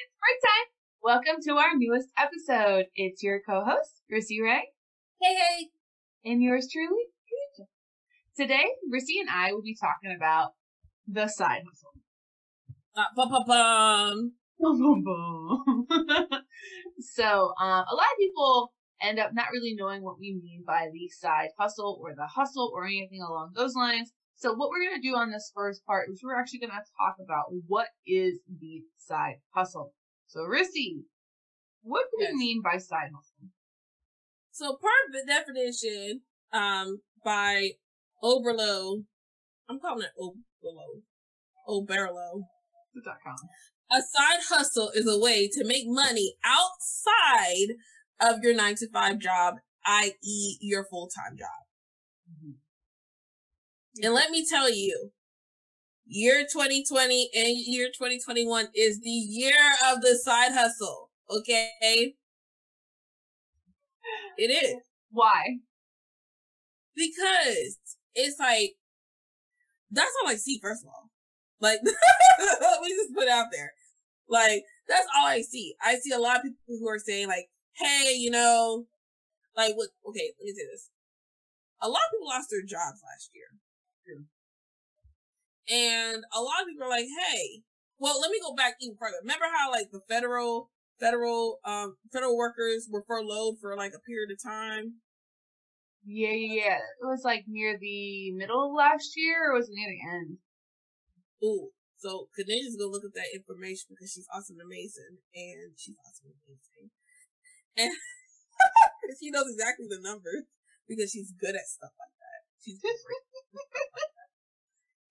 it's break time. Welcome to our newest episode. It's your co-host, Rissy Ray. Hey, hey. And yours truly, Rachel. Today, Rissy and I will be talking about the side hustle. Uh, bum, bum, bum. Boom, boom, boom. so, um, a lot of people end up not really knowing what we mean by the side hustle or the hustle or anything along those lines. So what we're going to do on this first part is we're actually going to talk about what is the side hustle. So Rissy, what do Yes. you mean by side hustle? So part of the definition, um, by Oberlo, I'm calling it Oberlo, Oberlo. Dot com. A side hustle is a way to make money outside of your nine to five job, i.e. your full-time job. And let me tell you, year 2020 and year 2021 is the year of the side hustle. Okay. It is. Why? Because it's like, that's all I see, first of all. Like, let me just put it out there. Like, that's all I see. I see a lot of people who are saying, like, hey, you know, like, what, okay, let me say this. A lot of people lost their jobs last year. And a lot of people are like, hey, well, let me go back even further. Remember how, like, the federal, federal, um, federal workers were furloughed for, like, a period of time? Yeah, yeah, yeah. It was like near the middle of last year or was it near the end? Ooh. So Kadeja's gonna look at that information because she's awesome and amazing. And she's awesome and amazing. And she knows exactly the numbers because she's good at stuff like that. She's great.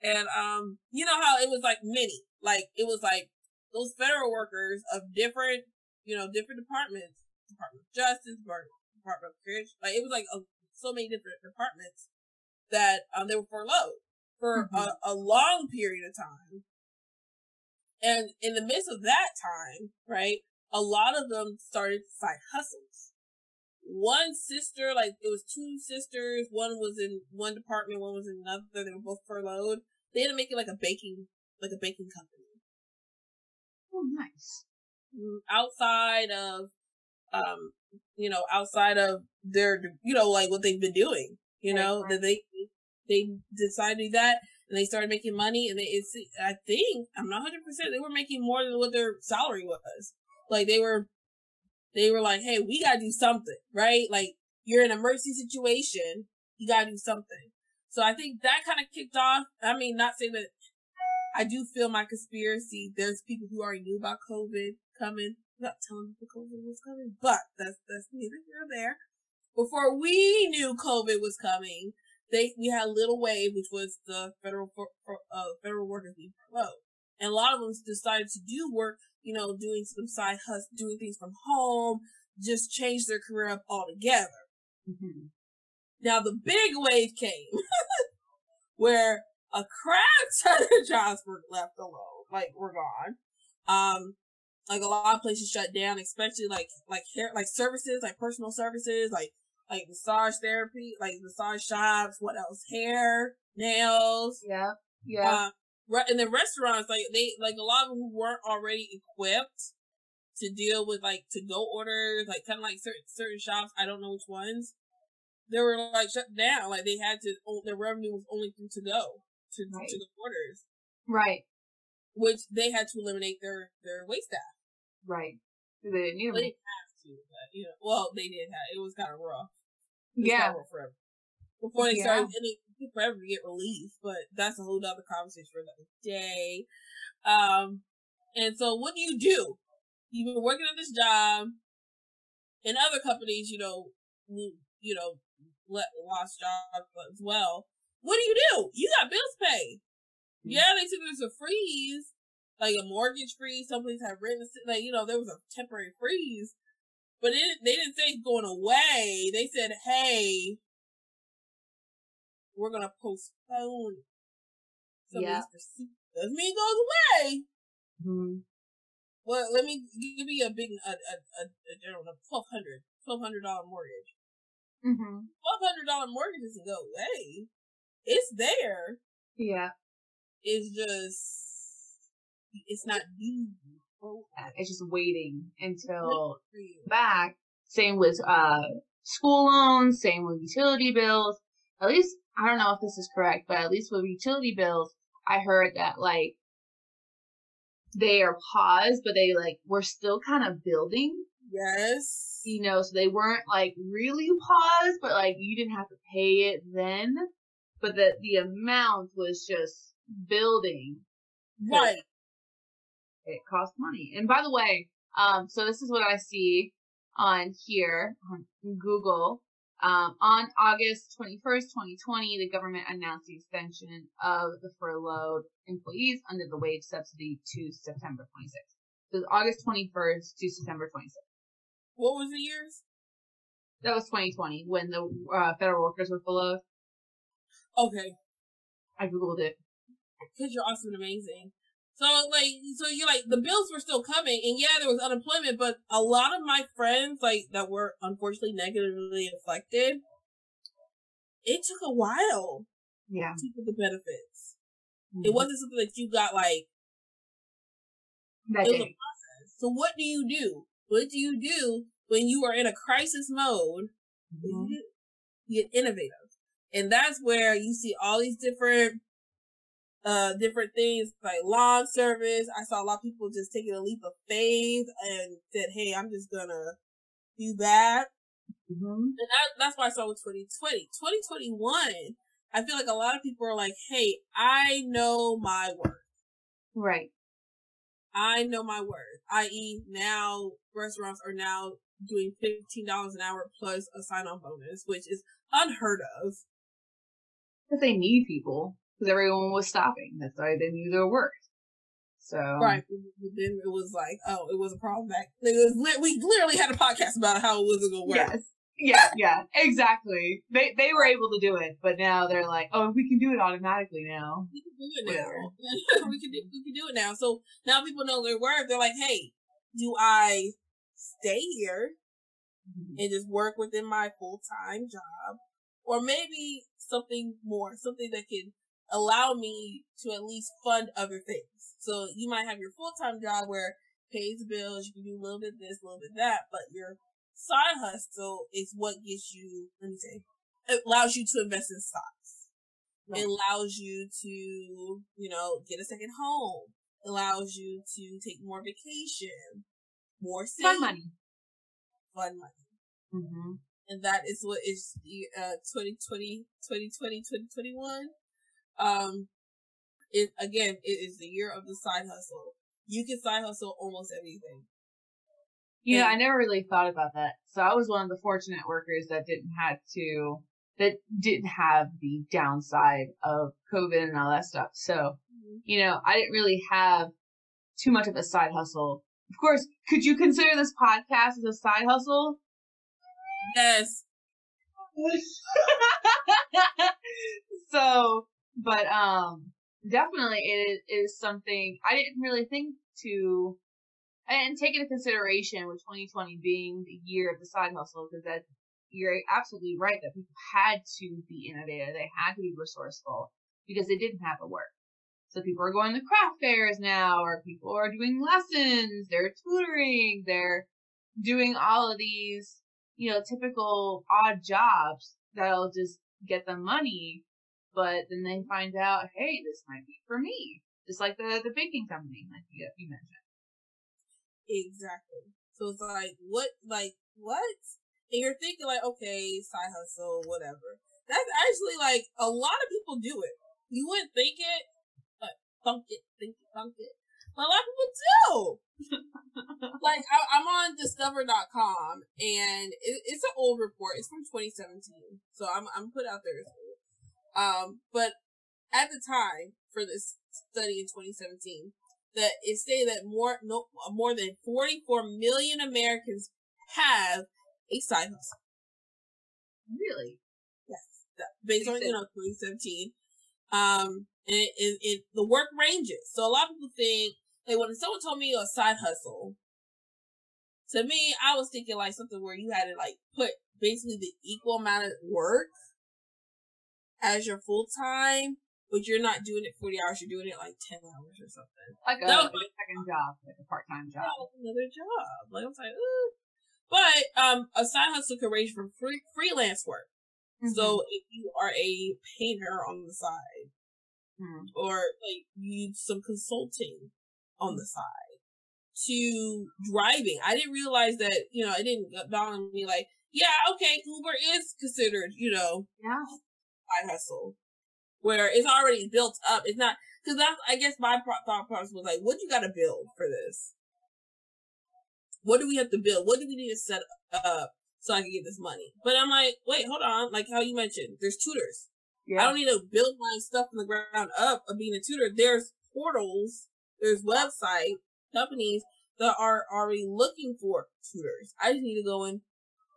and um, you know how it was like many. Like it was like those federal workers of different, you know, different departments, Department of Justice, Department Department of Creation. Like it was like a, so many different departments that um they were furloughed for Mhm. a, a long period of time. And in the midst of that time, right, a lot of them started side hustles. One sister, like it was two sisters, one was in one department, one was in another, they were both furloughed. They ended up making like a baking, like a baking company Oh, nice. mm, outside of, um, you know, outside of their, you know, like what they've been doing, you Right, know, right. that they, they decided to do that and they started making money and they, it's, I think, I'm not 100%, they were making more than what their salary was. Like they were, they were like, hey, we gotta do something, right? Like you're in an emergency situation, you gotta do something. So I think that kind of kicked off. I mean, not saying that I do feel my conspiracy. There's people who already knew about COVID coming. I'm not telling people COVID was coming, but that's that's neither here nor there. Before we knew COVID was coming, they we had Little Wave, which was the federal for, for, uh, federal workers being furloughed, and a lot of them decided to do work. You know, doing some side hustle, doing things from home, just change their career up altogether. Mm-hmm. Now the big wave came where a crap ton of jobs were left alone, like were gone. Um, like a lot of places shut down, especially like like hair, like services, like personal services, like like massage therapy, like massage shops. What else? Hair, nails. Yeah. Yeah. Uh, re- and the restaurants, like they like a lot of them who weren't already equipped to deal with like to go orders, like kind of like certain certain shops. I don't know which ones. They were like shut down. Like they had to. Their revenue was only through to go to Right. to the orders, right. which they had to eliminate their their wait staff. Right. They didn't need them. They didn't have to, but you know, well, they did have. It was kind of rough. It Yeah. kinda rough forever. Before they Yeah. started, took forever to get relief, but that's a whole other conversation for another day. Um, and so what do you do? You've been working at this job, and other companies, you know, you know, let lost jobs as well. What do you do? You got bills to pay. Yeah, they said there's a freeze, like a mortgage freeze. Some places have written, like you know, there was a temporary freeze, but it, they didn't say it's going away. They said, "Hey, we're gonna postpone some Yeah. of these receipts." Doesn't mean it goes away. Mm-hmm. Well, let me give you a big, a, a, a, a general twelve hundred, twelve hundred dollar mortgage. Mm-hmm. Twelve hundred dollar mortgage doesn't go away. It's there. Yeah. It's just, it's not due. It's just waiting until back. Same with uh school loans, same with utility bills. At least I don't know if this is correct, but at least with utility bills, I heard that like they are paused, but they like were still kind of building, Yes. you know, so they weren't like really paused, but like you didn't have to pay it then, but the the amount was just building Right. it cost money. And by the way, um, so this is what I see on here on Google. Um, on August 21st, 2020, the government announced the extension of the furloughed employees under the wage subsidy to September 26th. So August 21st to September 26th. What was the years? That was 2020 when the uh, federal workers were furloughed. Okay. I Googled it. Cause you're awesome and amazing. So like, so you're like, the bills were still coming and yeah, there was unemployment, but a lot of my friends, like, that were unfortunately negatively affected, it took a while Yeah. to get the benefits. It wasn't something that you got like, that it was a day. so what do you do? What do you do when you are in a crisis mode? What do Mhm. you do? You get innovative. And that's where you see all these different uh different things like lawn service. I saw a lot of people just taking a leap of faith and said, Hey, I'm just gonna do that. Mhm. And that, that's why I saw with 2020. 2021, I feel like a lot of people are like, Hey, I know my worth. Right. I know my worth. I.e., now restaurants are now doing fifteen dollars an hour plus a sign-on bonus, which is unheard of. Because they need people. Because everyone was stopping. That's why they knew their worth. So. Right. But then it was like, oh, it was a problem back. Was we literally had a podcast about how it wasn't gonna work. Yes. Yeah, yeah, exactly. They they were able to do it, but now they're like, oh, we can do it automatically now. We can do it now. we can do we can do it now. So now people know their worth. They're like, hey, do I stay here mm-hmm. and just work within my full time job, or maybe something more, something that can allow me to at least fund other things. So you might have your full time job where pays bills, you can do a little bit this, a little bit that, but your side hustle is what gets you. Let me say, it allows you to invest in stocks. Right. It allows you to, you know, get a second home. It allows you to take more vacation, more Fun money. fun money Mm-hmm. and that is what is the uh 2020 2020 2021 um it again it is the year of the side hustle you can side hustle almost everything Yeah, Yeah. I never really thought about that. So I was one of the fortunate workers that didn't have to, that didn't have the downside of COVID and all that stuff. So, you know, I didn't really have too much of a side hustle. Of course, could you consider this podcast as a side hustle? yes so, but um, definitely it is something I didn't really think to. I didn't take into consideration with 2020 being the year of the side hustle because that you're absolutely right that people had to be innovative. They had to be resourceful because they didn't have to work. So people are going to craft fairs now, or people are doing lessons. They're tutoring. They're doing all of these, you know, typical odd jobs that'll just get them money. But then they find out, hey, this might be for me. Just like the the baking company, like you, you mentioned. exactly so it's like what like what and you're thinking like okay side hustle whatever that's actually like a lot of people do it you wouldn't think it but thunk it think it thunk it but a lot of people do like I, I'm on Discover.com and it, it's an old report. It's from 2017, so I'm I'm put out there. Um, but at the time for this study in 2017, that it stated that more no more than 44 million Americans have a side hustle. Really? Yes, based on you know 2017. Um, and it, it, it the work ranges. So a lot of people think like when someone told me a side hustle, to me I was thinking like something where you had to like put basically the equal amount of work as your full time, but you're not doing it 40 hours, you're doing it like 10 hours or something. Like a, No. like a second job, like a part time job. another job. Like I was like, Ooh. but um, a side hustle can range from free, freelance work. Mm-hmm. So if you are a painter on the side, Mhm. or like you do some consulting on the side, to driving, I didn't realize that. You know, it didn't dawn on me like, yeah, okay, Uber is considered, you know, yeah, side hustle where it's already built up. It's not because that's I guess my pro- thought process was like, what do you got to build for this? What do we have to build? What do we need to set up so I can get this money? But I'm like, wait, hold on. Like how you mentioned, there's tutors. yeah. I don't need to build my stuff from the ground up of being a tutor. There's portals, there's website companies that are already looking for tutors. I just need to go and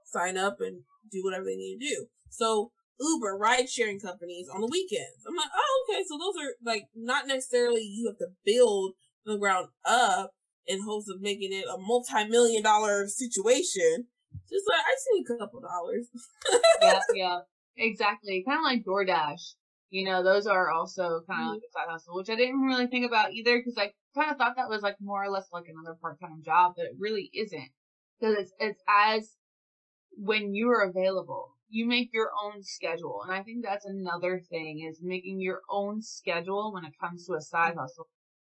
sign up and do whatever they need to do. So Uber, ride sharing companies on the weekends. I'm like, oh, okay. So those are like not necessarily you have to build from the ground up in hopes of making it a multi-million dollar situation. Just like I see a couple dollars. yeah, yeah, exactly. Kind of like DoorDash. You know, those are also kind of like mm-hmm. a side hustle, which I didn't really think about either because I kind of thought that was like more or less like another part time job, but it really isn't because it's it's as when you're available. You make your own schedule, and I think that's another thing is making your own schedule when it comes to a side mm-hmm. hustle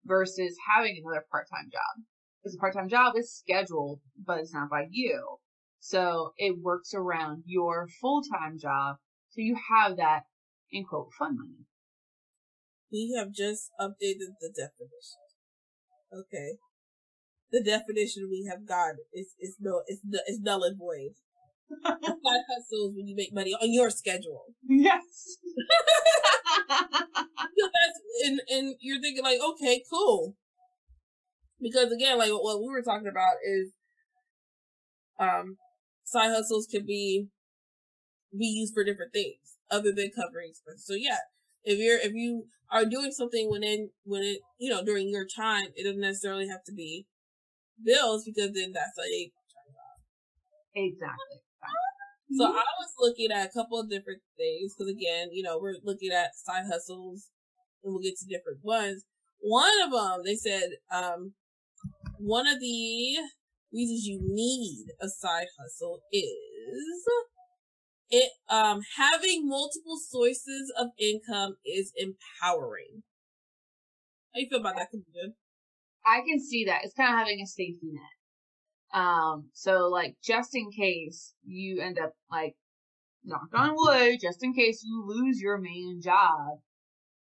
versus having another part time job. Because a part time job is scheduled, but it's not by you. So it works around your full time job. So you have that in quote fun money. We have just updated the definition. Okay. The definition we have got is is no is nu- is null and void. Side hustles when you make money on your schedule. Yes. So and and you're thinking like, okay, cool. Because again, like what we were talking about is um side hustles can be be used for different things other than covering expenses. So yeah, if you're if you are doing something within when it you know during your time, it doesn't necessarily have to be bills because then that's like exactly. So I was looking at a couple of different things because again, you know, we're looking at side hustles, and we'll get to different ones. One of them, they said, um, one of the reasons you need a side hustle is it um having multiple sources of income is empowering. How you feel about that? I can see that. It's kind of having a safety net. Um, so like just in case you end up like knock on wood, just in case you lose your main job,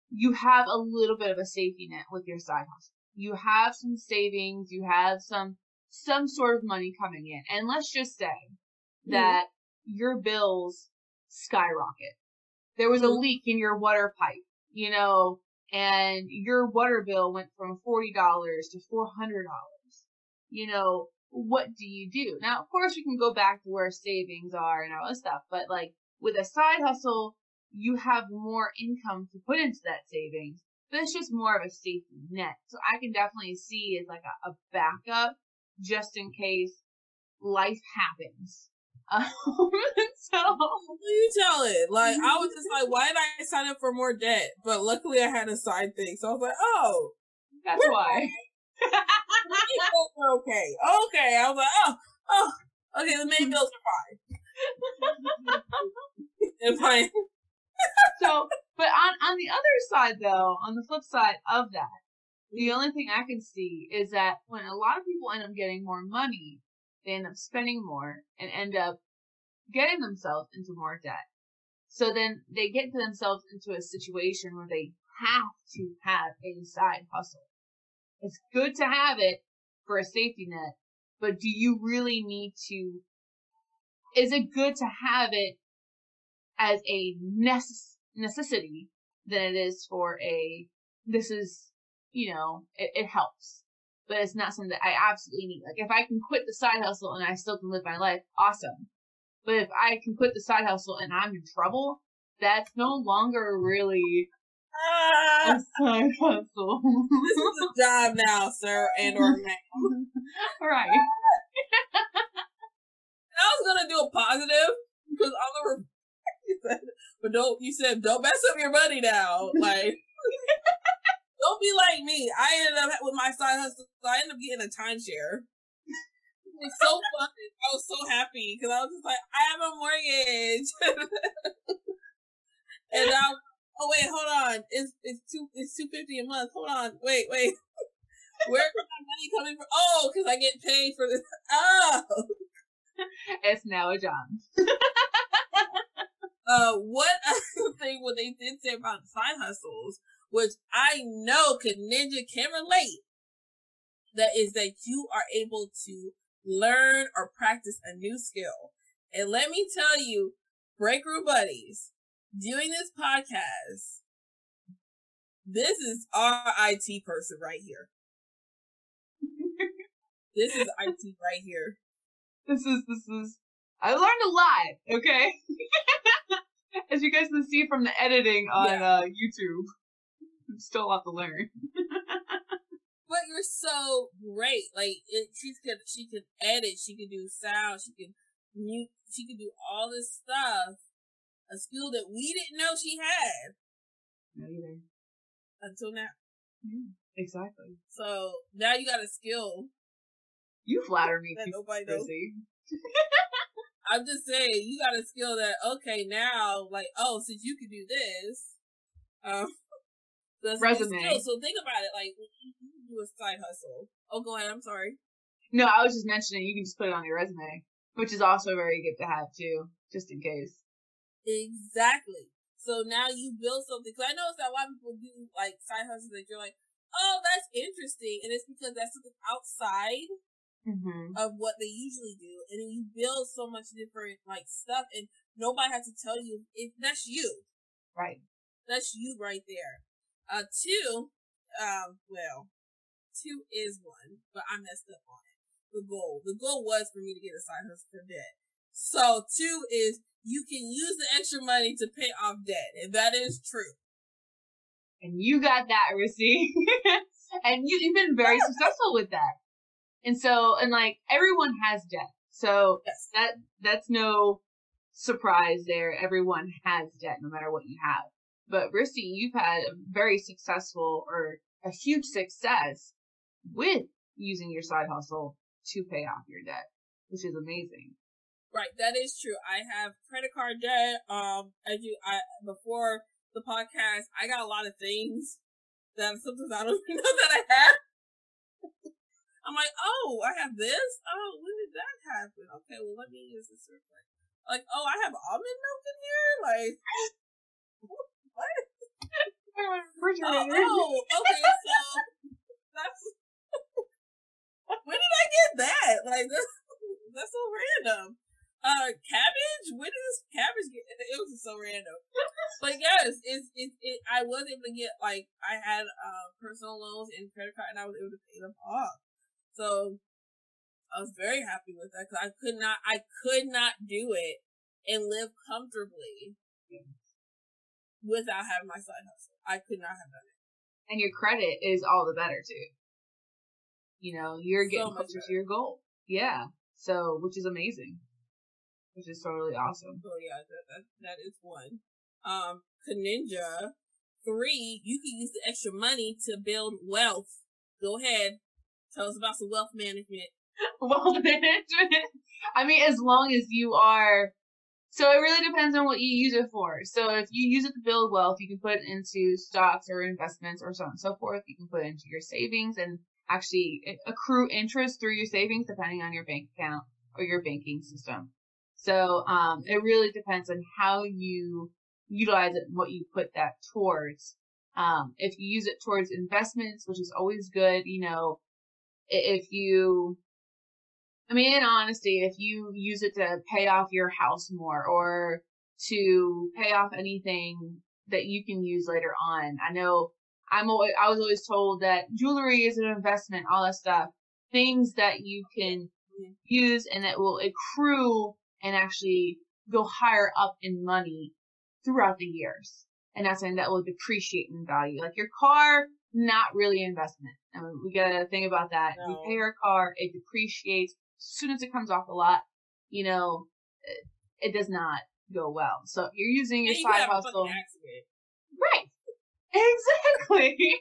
you have a little bit of a safety net with your side hustle. You have some savings, you have some some sort of money coming in. And let's just say that your bills skyrocket. There was a Mhm. leak in your water pipe, you know, and your water bill went from $40 to $400. You know, what do you do? Now, of course, we can go back to where savings are and all that stuff, but like with a side hustle, you have more income to put into that savings, but it's just more of a safety net. So I can definitely see it like a, a backup just in case life happens. Um, so you tell it? Like I was just like, why did I sign up for more debt? But luckily I had a side thing, so I was like, oh, that's why. okay, okay. I was like, oh, oh, okay. The main bills are fine. Fine. so, but on on the other side, though, on the flip side of that, the only thing I can see is that when a lot of people end up getting more money, they end up spending more and end up getting themselves into more debt. So then they get themselves into a situation where they have to have a side hustle. It's good to have it for a safety net, but do you really need to? Is it good to have it as a necess- necessity than it is for a this is you know it, it helps but it's not something that i absolutely need like if i can quit the side hustle and i still can live my life awesome but if i can quit the side hustle and i'm in trouble that's no longer really Ah, side hustle this is a job now, sir, and or ma'am. right I was gonna do a positive because on the you said, but don't you said don't mess up your money now. Like don't be like me. I ended up with my side hustle. I ended up getting a timeshare. It was so fun. I was so happy because I was just like, I have a mortgage. and now, oh wait, hold on. It's it's two it's two fifty a month. Hold on, wait, wait. Where's my money coming from? Oh, because I get paid for this. Oh, it's now a job. uh, what other thing what they did say about side hustles, which I know Kaninja can relate, that is that you are able to learn or practice a new skill. And let me tell you, Break Room Buddies, doing this podcast, this is our IT person right here. this is IT right here. This is this is I learned a lot, okay? As you guys can see from the editing on yeah. uh, YouTube. Still a lot to learn. but you're so great. Like it, she can she can edit, she can do sound, she can mute, she can do all this stuff. A skill that we didn't know she had. Not either. Until now. Yeah, exactly. So now you got a skill. You flatter me that nobody knows. I'm just saying, you got a skill that okay now, like oh, since you can do this, um, that's resume. So think about it, like you can do a side hustle. Oh, go ahead. I'm sorry. No, I was just mentioning you can just put it on your resume, which is also very good to have too, just in case. Exactly. So now you build something. Because I notice that a lot of people do like side hustles that you're like, oh, that's interesting, and it's because that's something outside mm-hmm. of what they usually do, and then you build so much different like stuff, and nobody has to tell you if that's you, right? That's you right there. Uh, two, um, well, two is one, but I messed up on it. The goal, the goal was for me to get a side hustle for debt. So two is you can use the extra money to pay off debt, and that is true. And you got that receipt, and you, you've been very successful with that. And so, and like everyone has debt. So yes. that, that's no surprise there. Everyone has debt no matter what you have. But Rissy, you've had a very successful or a huge success with using your side hustle to pay off your debt, which is amazing. Right, that is true. I have credit card debt. Um, as you, I before the podcast, I got a lot of things that sometimes I don't even know that I have. I'm like, oh, I have this. Oh, when did that happen? Okay, well, let me use this real quick. Like, oh, I have almond milk in here. Like, what? oh, oh, okay. So that's when did I get that? Like, that's that's so random. Uh, cabbage? When did this cabbage get? It was so random. but yes, it's it, it. I was able to get like I had uh personal loans and credit card, and I was able to pay them off. So I was very happy with that because I could not, I could not do it and live comfortably without having my side hustle. I could not have done it. And your credit is all the better too. You know, you're getting so closer to your goal. Yeah. So, which is amazing. Which is totally awesome. Oh yeah, that, that, that is one. Um, Ninja. Three, you can use the extra money to build wealth. Go ahead, Tell us about some wealth management. wealth management. I mean, as long as you are. So it really depends on what you use it for. So if you use it to build wealth, you can put it into stocks or investments or so on and so forth. You can put it into your savings and actually accrue interest through your savings depending on your bank account or your banking system. So um, it really depends on how you utilize it and what you put that towards. Um, if you use it towards investments, which is always good, you know, if you I mean, in honesty, if you use it to pay off your house more or to pay off anything that you can use later on, I know I'm always, I was always told that jewelry is an investment, all that stuff, things that you can use and that will accrue and actually go higher up in money throughout the years. And that's something that will depreciate in value. Like your car, not really investment. I mean, we gotta think about that. No. You pay your car, it depreciates as soon as it comes off the lot. You know, it, it does not go well. So you're using your you side hustle, right? Exactly.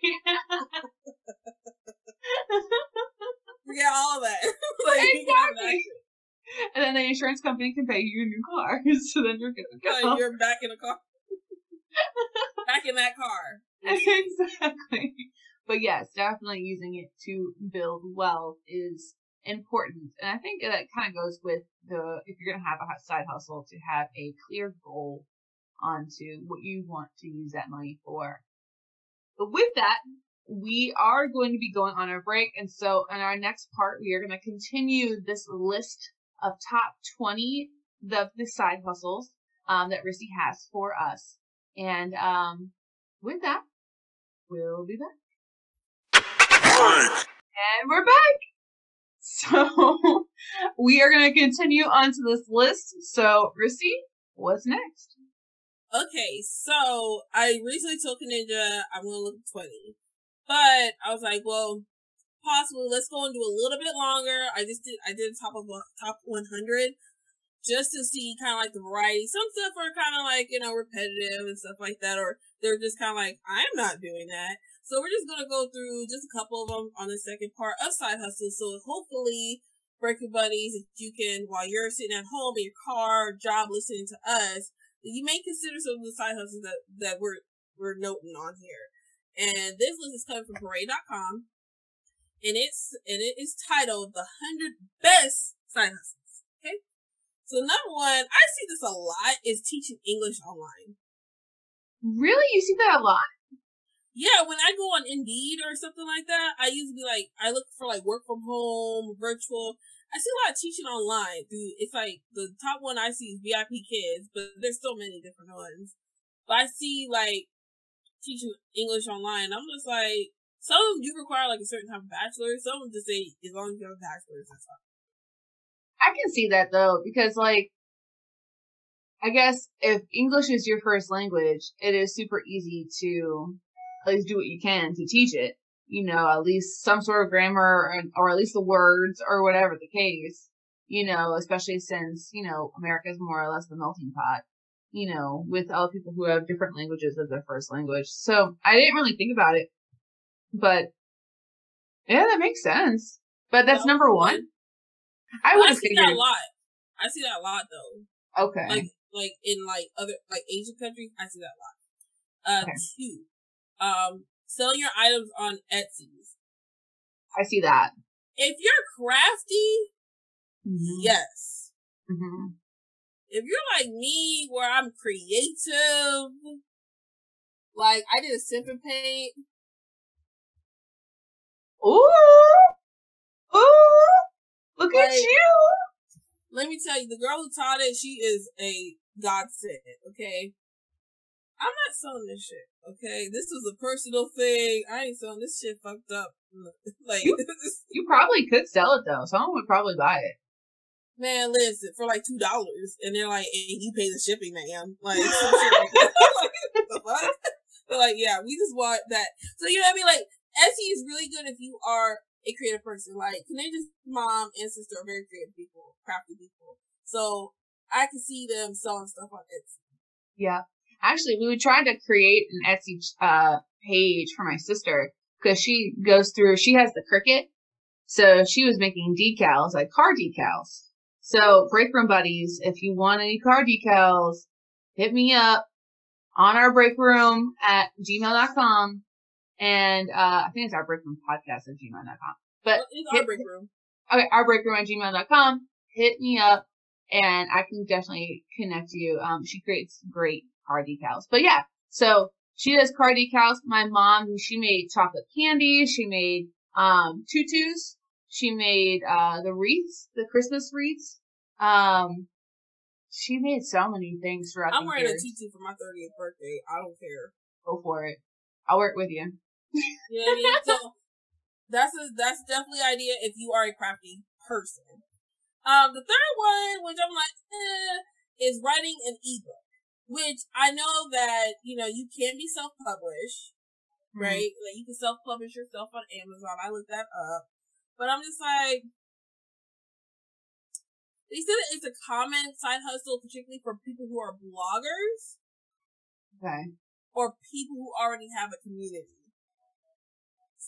Forget all of that. like, you can have an Exactly. and then the insurance company can pay you your new car, so then you're good to Like, go. you're back in the car. back in that car. exactly. But yes, definitely using it to build wealth is important. And I think that kind of goes with the, if you're going to have a side hustle, to have a clear goal onto what you want to use that money for. But with that, we are going to be going on a break. And so in our next part, we are going to continue this list of top 20 of the side hustles um, that Rissy has for us. And um, with that, we'll be back. And we're back. So we are going to continue onto this list. So Rissy, what's next? Okay, so I recently told Ninja I'm gonna look at 20. But I was like, well, possibly let's go and do a little bit longer. I just did I did top of top 100 just to see kind of like the variety. Some stuff are kind of like, you know, repetitive and stuff like that, or they're just kind of like, I'm not doing that. So we're just to go through just a couple of them on the second part of Side Hustle. So hopefully, Breaking Buddies, if you can, while you're sitting at home in your car, job, listening to us, you may consider some of the side hustles that, that we're, we're noting on here. And this list is coming from Parade.com. And it's, and it is titled The 100 Best Side Hustles. Okay? So number one, I see this a lot, is teaching English online. Really? You see that a lot? Yeah, when I go on Indeed or something like that, I usually like I look for like work from home, virtual. I see a lot of teaching online. Dude, it's like the top one I see is VIP Kids, but there's so many different ones. But I see like teaching English online. I'm just like some of them do require like a certain type of bachelor. Some of them just say as long as you have a bachelor's, that's fine. I can see that though, because like, I guess if English is your first language, it is super easy to at least do what you can to teach it. You know, at least some sort of grammar or, or at least the words or whatever the case. You know, especially since, you know, America is more or less the melting pot, you know, with all people who have different languages as their first language. So I didn't really think about it, but yeah, that makes sense. But that's No, number one. I would have see that a lot. I see that a lot though. Okay. like like in like other like Asian countries, I see that a lot. Uh, Okay. two, um, selling your items on Etsy. I see that. If you're crafty, Mm-hmm. yes. hmm If you're like me, where I'm creative, like I did a simple paint. Ooh, ooh, look at you. Let me tell you, the girl who taught it, she is a godsend. Okay. I'm not selling this shit. Okay, this was a personal thing. I ain't selling this shit. Fucked up. like, You probably could sell it though. Someone would probably buy it. Man, listen, for like two dollars, and they're like, and you pay the shipping, man. Like, like like, the fuck? They're like, yeah, we just want that. So you know what I mean? Like, Etsy is really good if you are a creative person. Like, Kaninja's mom and sister are very creative people, crafty people. So I can see them selling stuff on Etsy. Yeah. Actually, we were trying to create an Etsy uh page for my sister because she goes through. She has the Cricut, so she was making decals like car decals. So break room buddies, if you want any car decals, hit me up on our break room at gmail.com. And, uh, I think it's our break room podcast at gmail.com. But it's our hit- break room. okay, our break room at gmail.com. Hit me up and I can definitely connect you. Um, she creates great car decals. But yeah, so she does car decals. My mom, she made chocolate candy. She made, um, tutus. She made, uh, the wreaths, the Christmas wreaths. Um, she made so many things throughout I'm wearing a tutu for my 30th birthday. I don't care. Go for it. I'll work with you. You know what I mean? So that's a, that's definitely an idea if you are a crafty person. Um, the third one, which I'm like, eh, is writing an ebook, which I know that you know you can be self-published, Hmm. right? Like you can self-publish yourself on Amazon. I looked that up, but I'm just like, they said it's a common side hustle, particularly for people who are bloggers. Okay. Or people who already have a community.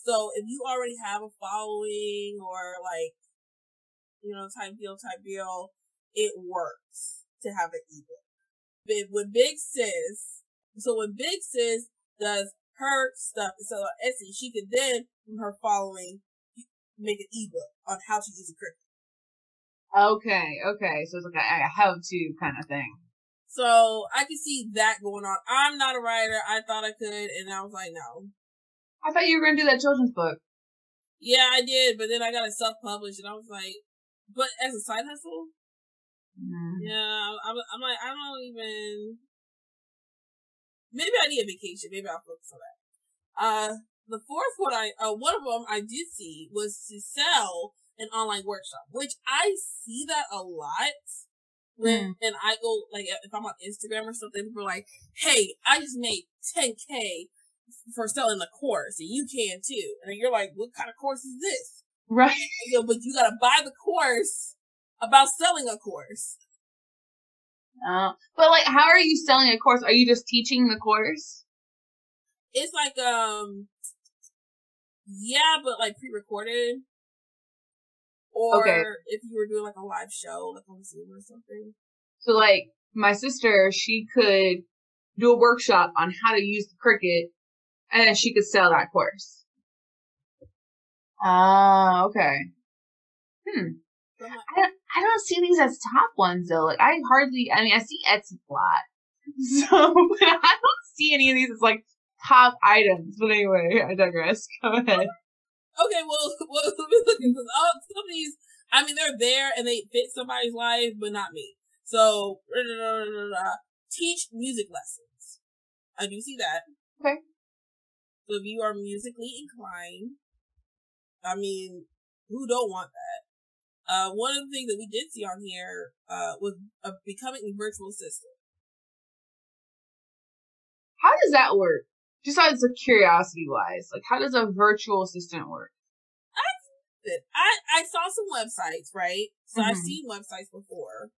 So if you already have a following or like, you know, type deal, type deal, it works to have an ebook. But when Big Sis, so when Big Sis does her stuff and sell on Etsy, she could then, from her following, make an ebook on how to use a Cricut. Okay, okay. So it's like a, a how to kind of thing. So I can see that going on. I'm not a writer. I thought I could, and I was like, no. I thought you were gonna do that children's book. Yeah, I did, but then I got it self-published, and I was like, but as a side hustle, Mm. yeah, I'm, I'm like, I don't even. Maybe I need a vacation. Maybe I'll focus on that. Uh, the fourth one I, uh, one of them I did see was to sell an online workshop, which I see that a lot. When Mm. and I go like if I'm on Instagram or something, people are like, "Hey, I just made 10k for selling the course, and you can too." And you're like, "What kind of course is this?" Right. Go, "But you gotta buy the course about selling a course." Uh, but like, how are you selling a course? Are you just teaching the course? It's like um, yeah, but like pre-recorded. Or Okay. if you were doing like a live show, like on Zoom or something. So like, my sister, she could do a workshop on how to use the Cricut, and then she could sell that course. Ah, okay. Hmm. I'm I don't, I don't see these as top ones though. Like I hardly, I mean, I see Etsy a lot, so but I don't see any of these as like top items. But anyway, I digress. Go ahead. okay, well, well let me look at this. Oh, some of these, I mean, they're there and they fit somebody's life, but not me. So, teach music lessons. I do see that. Okay. So if you are musically inclined, I mean, who don't want that? Uh, one of the things that we did see on here, uh, was uh, becoming a virtual assistant. How does that work? Just out of curiosity wise, like how does a virtual assistant work? that I, I saw some websites, right? So I've Mhm. seen websites before.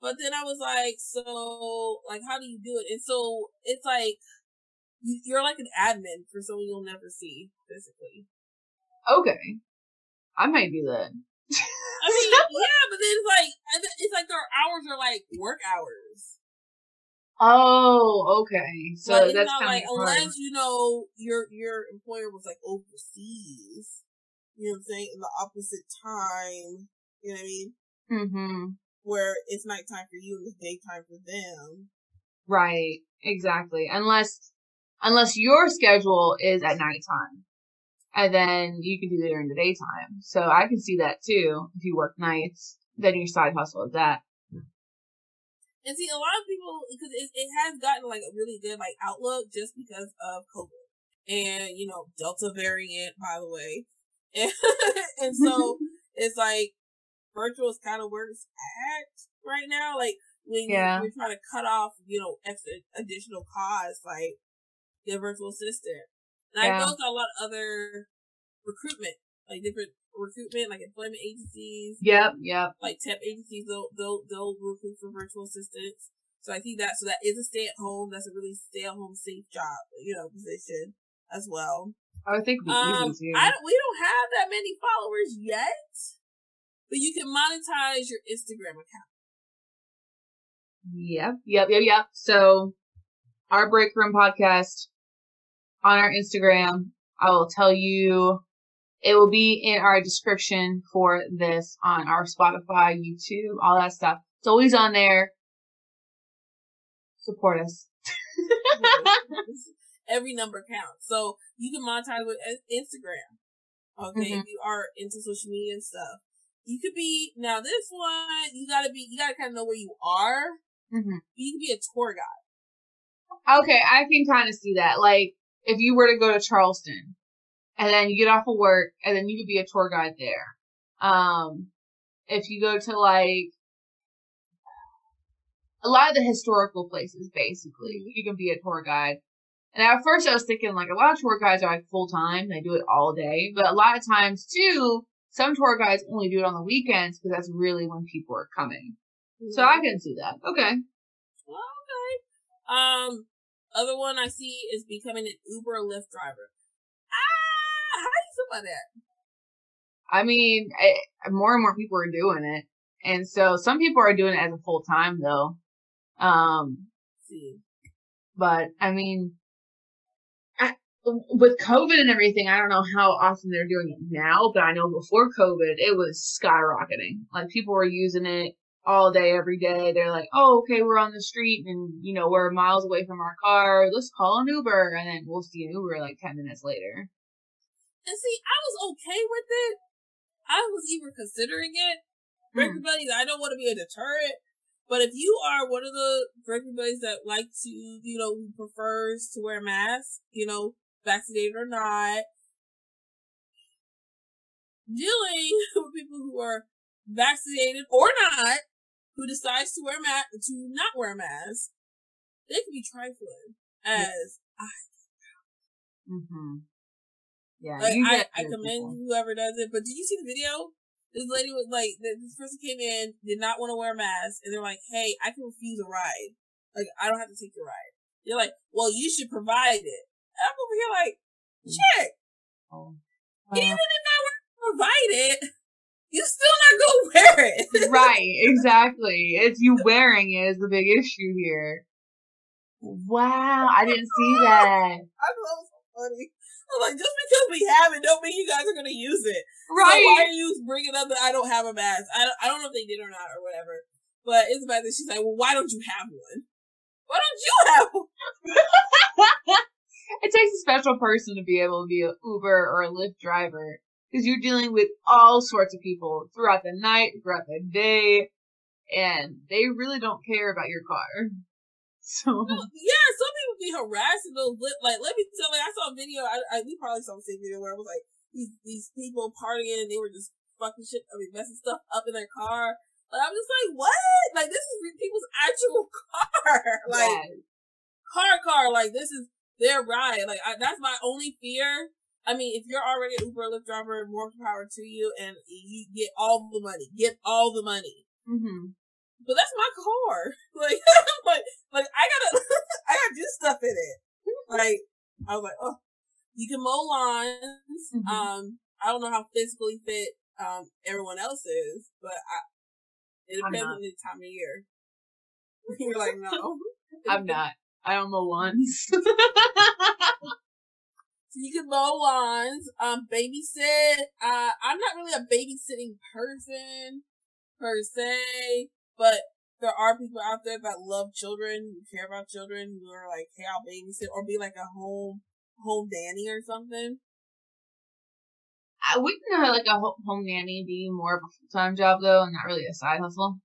But then I was like, so, like, how do you do it? And so it's like, you're like an admin for someone you'll never see physically. Okay, I might do that. I mean, yeah, but then it's like, it's like their hours are like work hours. Oh, okay. So but that's not like, of hard. unless you know your, your employer was like overseas, you know what I'm saying, in the opposite time, you know what I mean? Mm-hmm. Where it's nighttime for you and it's daytime for them. Right. Exactly. Unless, unless your schedule is at nighttime. And then you can do it during the daytime. So I can see that too. If you work nights, then your side hustle is that. And see, a lot of people, because it, it has gotten like a really good like outlook just because of COVID and you know Delta variant, by the way, and, and so it's like virtual is kind of where it's at right now. Like when Yeah. you're trying to cut off, you know, extra additional costs, like a virtual assistant. And I Yeah. know a lot of other recruitment, like different recruitment, like employment agencies, Yep. Yep. like temp agencies, they'll they'll they'll recruit for virtual assistants. So I think that so that is a stay at home. That's a really stay at home safe job, you know, position as well. I would think it'd Um, easy. I don't, we don't have that many followers yet, but you can monetize your Instagram account. Yep, yep, yep, yep. So, our break room podcast on our Instagram, I will tell you, it will be in our description for this on our Spotify, YouTube, all that stuff. It's always on there. Support us. Every number counts. So you can monetize with Instagram. Okay, Mhm. if you are into social media and stuff. You could be now this one. You gotta be. You gotta kind of know where you are. hmm You can be a tour guide. Okay, I can kind of see that. Like, if you were to go to Charleston, and then you get off of work, and then you could be a tour guide there. Um, if you go to like a lot of the historical places, basically, you can be a tour guide. And at first, I was thinking like a lot of tour guides are like full time; they do it all day. But a lot of times too, some tour guides only do it on the weekends because that's really when people are coming. So I can see that. Okay. Okay. Um, other one I see is becoming an Uber or Lyft driver. Ah, how do you feel about that? I mean, I, more and more people are doing it, and so some people are doing it as a full time though. Um, see, but I mean, I, with COVID and everything, I don't know how often they're doing it now, but I know before COVID, it was skyrocketing. Like people were using it all day, every day. They're like, oh, okay, we're on the street and, you know, we're miles away from our car. Let's call an Uber. And then we'll see an Uber like 10 minutes later. And see, I was okay with it. I was even considering it. Hmm. everybody, I don't want to be a deterrent. But if you are one of the pregnant buddies that like to, you know, who prefers to wear a mask, you know, vaccinated or not, dealing with people who are vaccinated or not, who decides to wear a mask, to not wear a mask, they can be trifling as I. Mm-hmm. Yeah, like, I, I commend whoever does it. But did you see the video? This lady was like, this person came in, did not want to wear a mask, and they're like, "Hey, I can refuse a ride. Like, I don't have to take your ride." They're like, "Well, you should provide it." And I'm over here like, "Shit." Oh. Uh, Even if I were to provide it, you still not gonna wear it. right, exactly. It's you wearing it is the big issue here. Wow, I didn't see that. I know it's so funny. I'm like, just because we have it, don't mean you guys are gonna use it. Right? So why are you bringing up that I don't have a mask? I don't, I don't know if they did or not or whatever. But it's about that she's like, well, why don't you have one? Why don't you have one? it takes a special person to be able to be an Uber or a Lyft driver because you're dealing with all sorts of people throughout the night, throughout the day, and they really don't care about your car. So yeah, some people be harassing those like. Let me tell you, I saw a video. I, I we probably saw the same video where I was like these these people partying. And they were just fucking shit. I mean, messing stuff up in their car. Like I'm just like, what? Like this is people's actual car. like yes. car, car. Like this is their ride. Like I, that's my only fear. I mean, if you're already an Uber Lyft driver, more power to you, and you get all the money. Get all the money. Mm-hmm but that's my car. Like, like, like I gotta, I gotta do stuff in it. Like, I was like, oh, you can mow lawns. Mm-hmm. Um, I don't know how physically fit um everyone else is, but I, it depends on the time of year. You're like, no, I'm not. I don't mow lawns. So you can mow lawns, um, babysit. Uh, I'm not really a babysitting person per se. But there are people out there that love children, who care about children, who are like, hey, I'll babysit or be like a home home nanny or something. I wouldn't know like a home nanny be more of a full time job though, and not really a side hustle.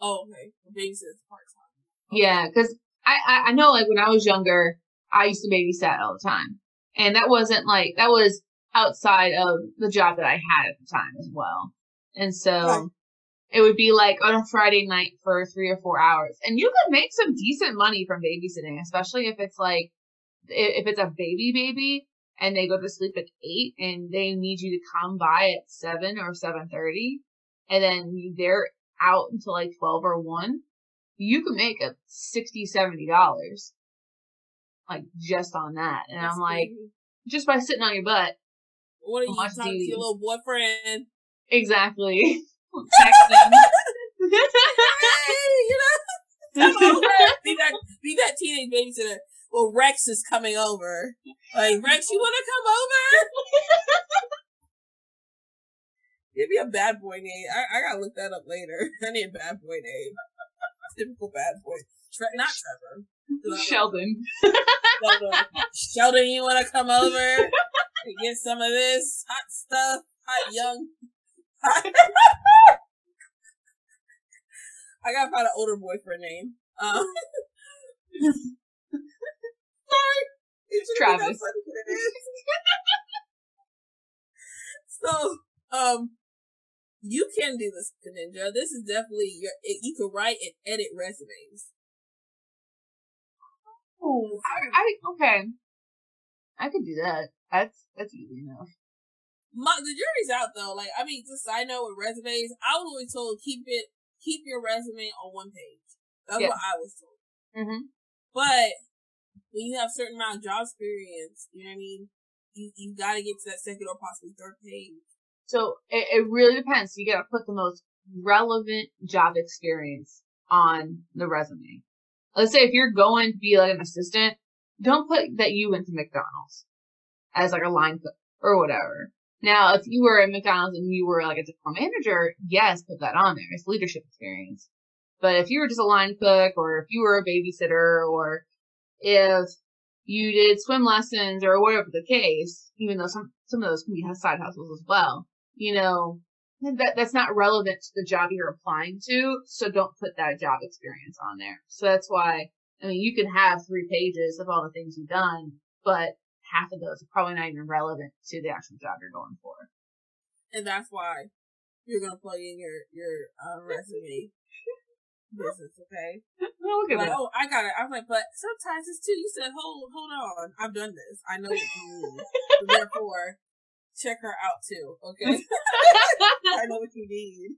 Oh, okay. Babysit part time. Okay. Yeah, because I, I I know like when I was younger, I used to babysit all the time, and that wasn't like that was outside of the job that I had at the time as well, and so. Right it would be like on a Friday night for three or four hours. And you could make some decent money from babysitting, especially if it's like, if it's a baby baby and they go to sleep at eight and they need you to come by at seven or 7.30 and then they're out until like 12 or 1, you can make a 60 $70 like just on that. And That's I'm like, crazy. just by sitting on your butt. What are you talking to your little boyfriend? Exactly. texting. hey, you know, be that be that teenage babysitter. Well, Rex is coming over. Like Rex, you want to come over? Give me a bad boy name. I, I gotta look that up later. I need a bad boy name. Typical bad boy. Tre- not Trevor. Sheldon. Sheldon. Sheldon, you want to come over? Get some of this hot stuff, hot young I gotta find an older boyfriend name. Um, sorry, Travis. so, um, you can do this, Ninja. This is definitely your. You can write and edit resumes. Oh, I, I okay. I could do that. That's that's easy enough. My, the jury's out though. Like, I mean, just side note with resumes, I was always told keep it, keep your resume on one page. That's yeah. what I was told. Mm-hmm. But when you have certain amount of job experience, you know what I mean. You you got to get to that second or possibly third page. So it, it really depends. You got to put the most relevant job experience on the resume. Let's say if you're going to be like an assistant, don't put that you went to McDonald's as like a line cook or whatever. Now, if you were at McDonald's and you were like a general manager, yes, put that on there. It's leadership experience. But if you were just a line cook or if you were a babysitter or if you did swim lessons or whatever the case, even though some, some of those can be side hustles as well, you know, that, that's not relevant to the job you're applying to. So don't put that job experience on there. So that's why, I mean, you can have three pages of all the things you've done, but half of those are probably not even relevant to the actual job you're going for. And that's why you're going to plug in your, your uh, resume business, okay? Look at like, that. Oh, I got it. I was like, but sometimes it's too. You said, hold, hold on. I've done this. I know what you mean. therefore, check her out too, okay? I know what you need.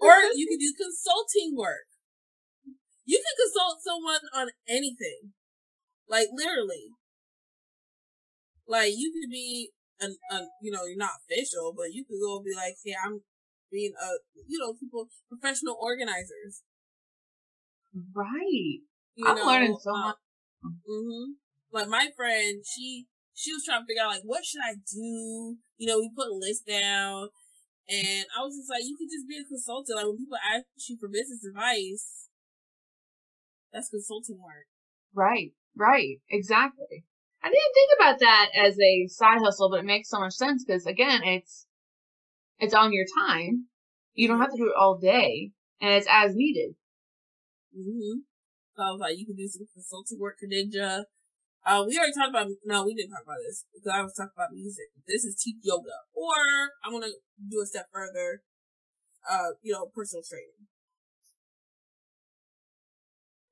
Or you can do consulting work. You can consult someone on anything. Like literally. Like you could be an, an you know, you're not official, but you could go and be like, hey, I'm being a you know, people professional organizers. Right. You I'm know, learning so uh, much. mm-hmm. Like my friend, she she was trying to figure out like what should I do. You know, we put a list down, and I was just like, you could just be a consultant. Like when people ask you for business advice, that's consulting work. Right. Right. Exactly. I didn't think about that as a side hustle, but it makes so much sense because again, it's it's on your time. You don't have to do it all day, and it's as needed. Mm-hmm. So I was like, you can do some consulting work for Ninja. Uh, we already talked about, no, we didn't talk about this because I was talking about music. This is teach yoga. Or I want to do a step further, uh, you know, personal training.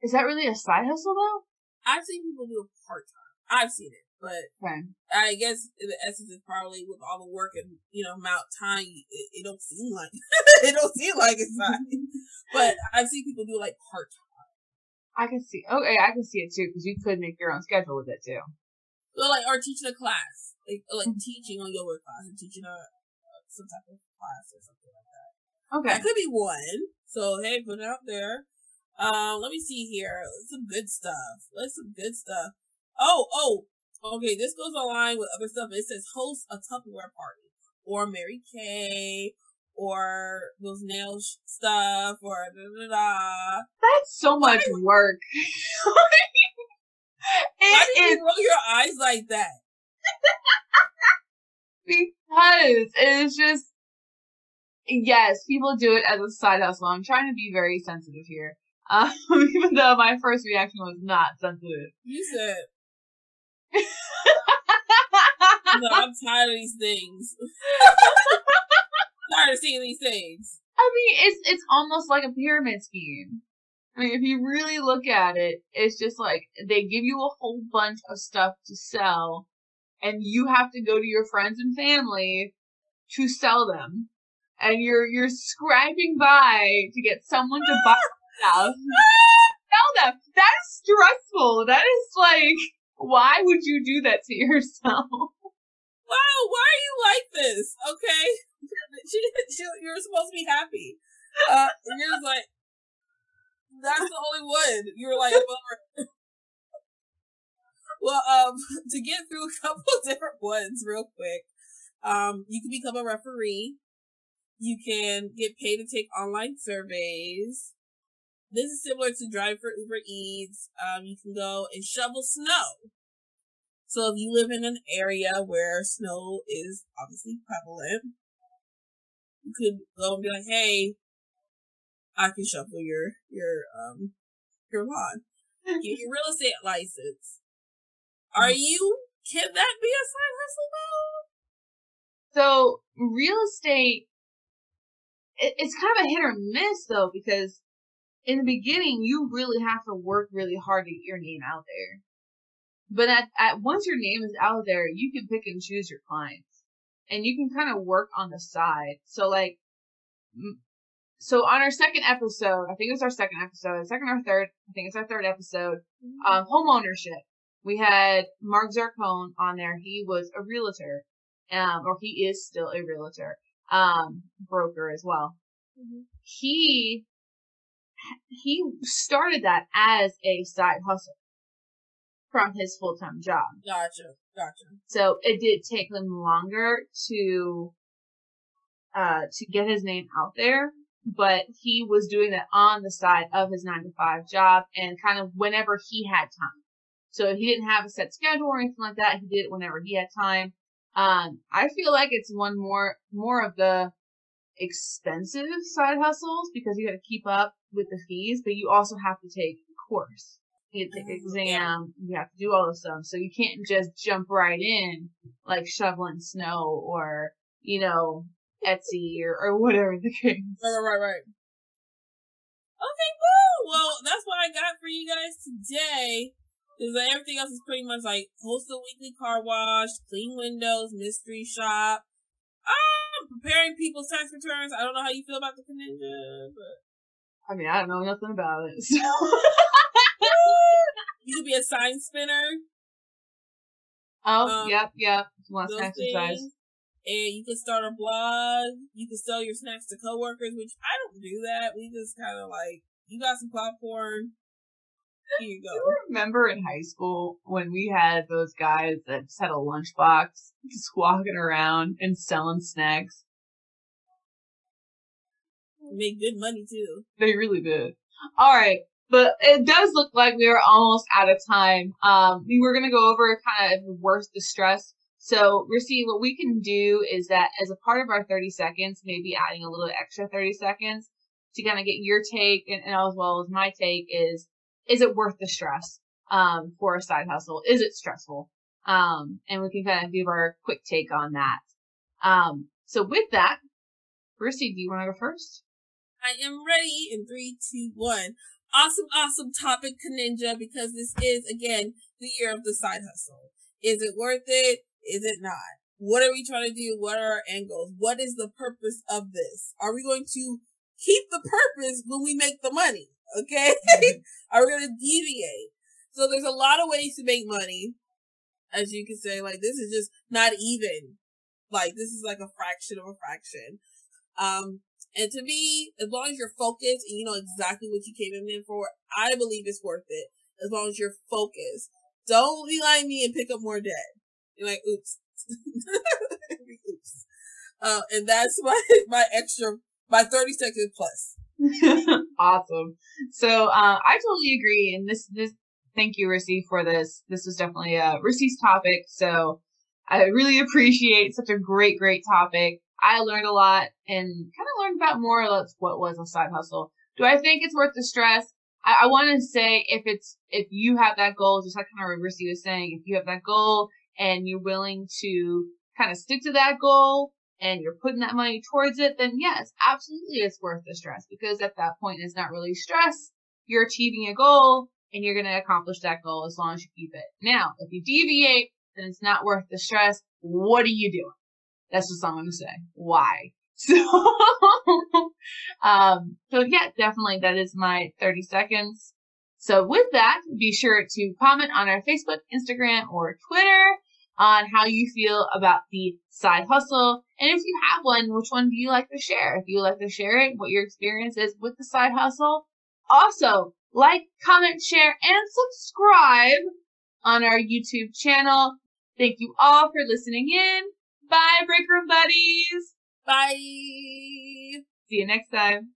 Is that really a side hustle though? I've seen people do it part time. I've seen it, but okay. I guess the essence is probably with all the work and you know amount time, it, it don't seem like it don't seem like it's not. but I've seen people do like part time. I can see. Okay, I can see it too because you could make your own schedule with it too. So like, or teaching a class, like like mm-hmm. teaching on yoga class and teaching a some type of class or something like that. Okay, that could be one. So hey, put it out there. Um, let me see here. Some good stuff. Let's some good stuff. Oh, oh, okay. This goes along with other stuff. It says host a Tupperware party or Mary Kay or those nail stuff or da da da. That's so much Why? work. Why did you roll your eyes like that? because it's just yes, people do it as a side hustle. I'm trying to be very sensitive here. Um, even though my first reaction was not sensitive. You said no, I'm tired of these things. Tired of seeing these things. I mean, it's it's almost like a pyramid scheme. I mean, if you really look at it, it's just like they give you a whole bunch of stuff to sell, and you have to go to your friends and family to sell them, and you're you're scraping by to get someone to buy stuff. sell them. That is stressful. That is like why would you do that to yourself? Wow, why are you like this? Okay, she, she, you're supposed to be happy. Uh, you're just like, that's the only one. You're like, well, um, to get through a couple different ones real quick, um, you can become a referee. You can get paid to take online surveys. This is similar to Drive for Uber Eats. Um, you can go and shovel snow. So if you live in an area where snow is obviously prevalent, you could go and be like, "Hey, I can shuffle your your um your lawn. Get your real estate license. Are you? Can that be a side hustle though? So real estate, it, it's kind of a hit or miss though because in the beginning, you really have to work really hard to get your name out there. But at, at once your name is out there, you can pick and choose your clients. And you can kind of work on the side. So like, so on our second episode, I think it was our second episode, second or third, I think it's our third episode, mm-hmm. um, home ownership. We had Mark Zarcone on there. He was a realtor, um, or he is still a realtor, um, broker as well. Mm-hmm. He, he started that as a side hustle from his full time job. Gotcha. Gotcha. So it did take him longer to uh to get his name out there, but he was doing that on the side of his nine to five job and kind of whenever he had time. So he didn't have a set schedule or anything like that. He did it whenever he had time. Um, I feel like it's one more more of the expensive side hustles because you got to keep up with the fees, but you also have to take a course you take exam, you have to do all this stuff. So you can't just jump right in like shoveling snow or, you know, Etsy or, or whatever the case. Right, right, right. Okay, cool. Well, that's what I got for you guys today. Is that everything else is pretty much like host a weekly car wash, clean windows, mystery shop. Um, preparing people's tax returns. I don't know how you feel about the Ninja, but I mean, I don't know nothing about it. So. you could be a sign spinner. Oh, um, yep, yep. Want to exercise. And you can start a blog. You can sell your snacks to coworkers, which I don't do that. We just kind of like, you got some popcorn. Here you go. Do you remember in high school when we had those guys that just had a lunchbox, just walking around and selling snacks? Make good money too. They really did. All right. But it does look like we are almost out of time. Um, we were going to go over kind of worst distress. So, Rissy, what we can do is that as a part of our 30 seconds, maybe adding a little extra 30 seconds to kind of get your take and, and as well as my take is, is it worth the stress, um, for a side hustle? Is it stressful? Um, and we can kind of give our quick take on that. Um, so with that, Rissy, do you want to go first? I am ready in three, two, one awesome, awesome topic, Kaninja, because this is again the year of the side hustle. Is it worth it? Is it not? What are we trying to do? What are our end goals? What is the purpose of this? Are we going to keep the purpose when we make the money? Okay. Mm-hmm. are we going to deviate? So there's a lot of ways to make money. As you can say, like, this is just not even. Like, this is like a fraction of a fraction. Um, and to me, as long as you're focused and you know exactly what you came in for, I believe it's worth it. As long as you're focused. Don't be like me and pick up more debt. You're like, oops. oops. Uh, and that's my, my extra, my 30 seconds plus. awesome. So, uh, I totally agree. And this, this, thank you, Rissy, for this. This was definitely, a Rissy's topic. So I really appreciate such a great, great topic. I learned a lot and kind of learned about more or less what was a side hustle. Do I think it's worth the stress? I, I want to say if it's, if you have that goal, just like kind of Rissy was saying, if you have that goal and you're willing to kind of stick to that goal and you're putting that money towards it, then yes, absolutely it's worth the stress because at that point it's not really stress. You're achieving a goal and you're going to accomplish that goal as long as you keep it. Now, if you deviate, then it's not worth the stress. What are you doing? That's just I'm gonna say. Why? So, um, so yeah, definitely that is my 30 seconds. So with that, be sure to comment on our Facebook, Instagram, or Twitter on how you feel about the side hustle. And if you have one, which one do you like to share? If you like to share it, what your experience is with the side hustle. Also, like, comment, share, and subscribe on our YouTube channel. Thank you all for listening in. Bye, Break Room Buddies. Bye. See you next time.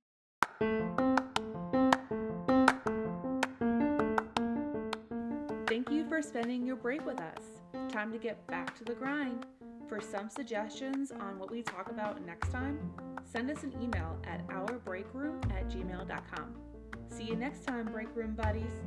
Thank you for spending your break with us. Time to get back to the grind. For some suggestions on what we talk about next time, send us an email at ourbreakroom at gmail.com. See you next time, Break Room Buddies.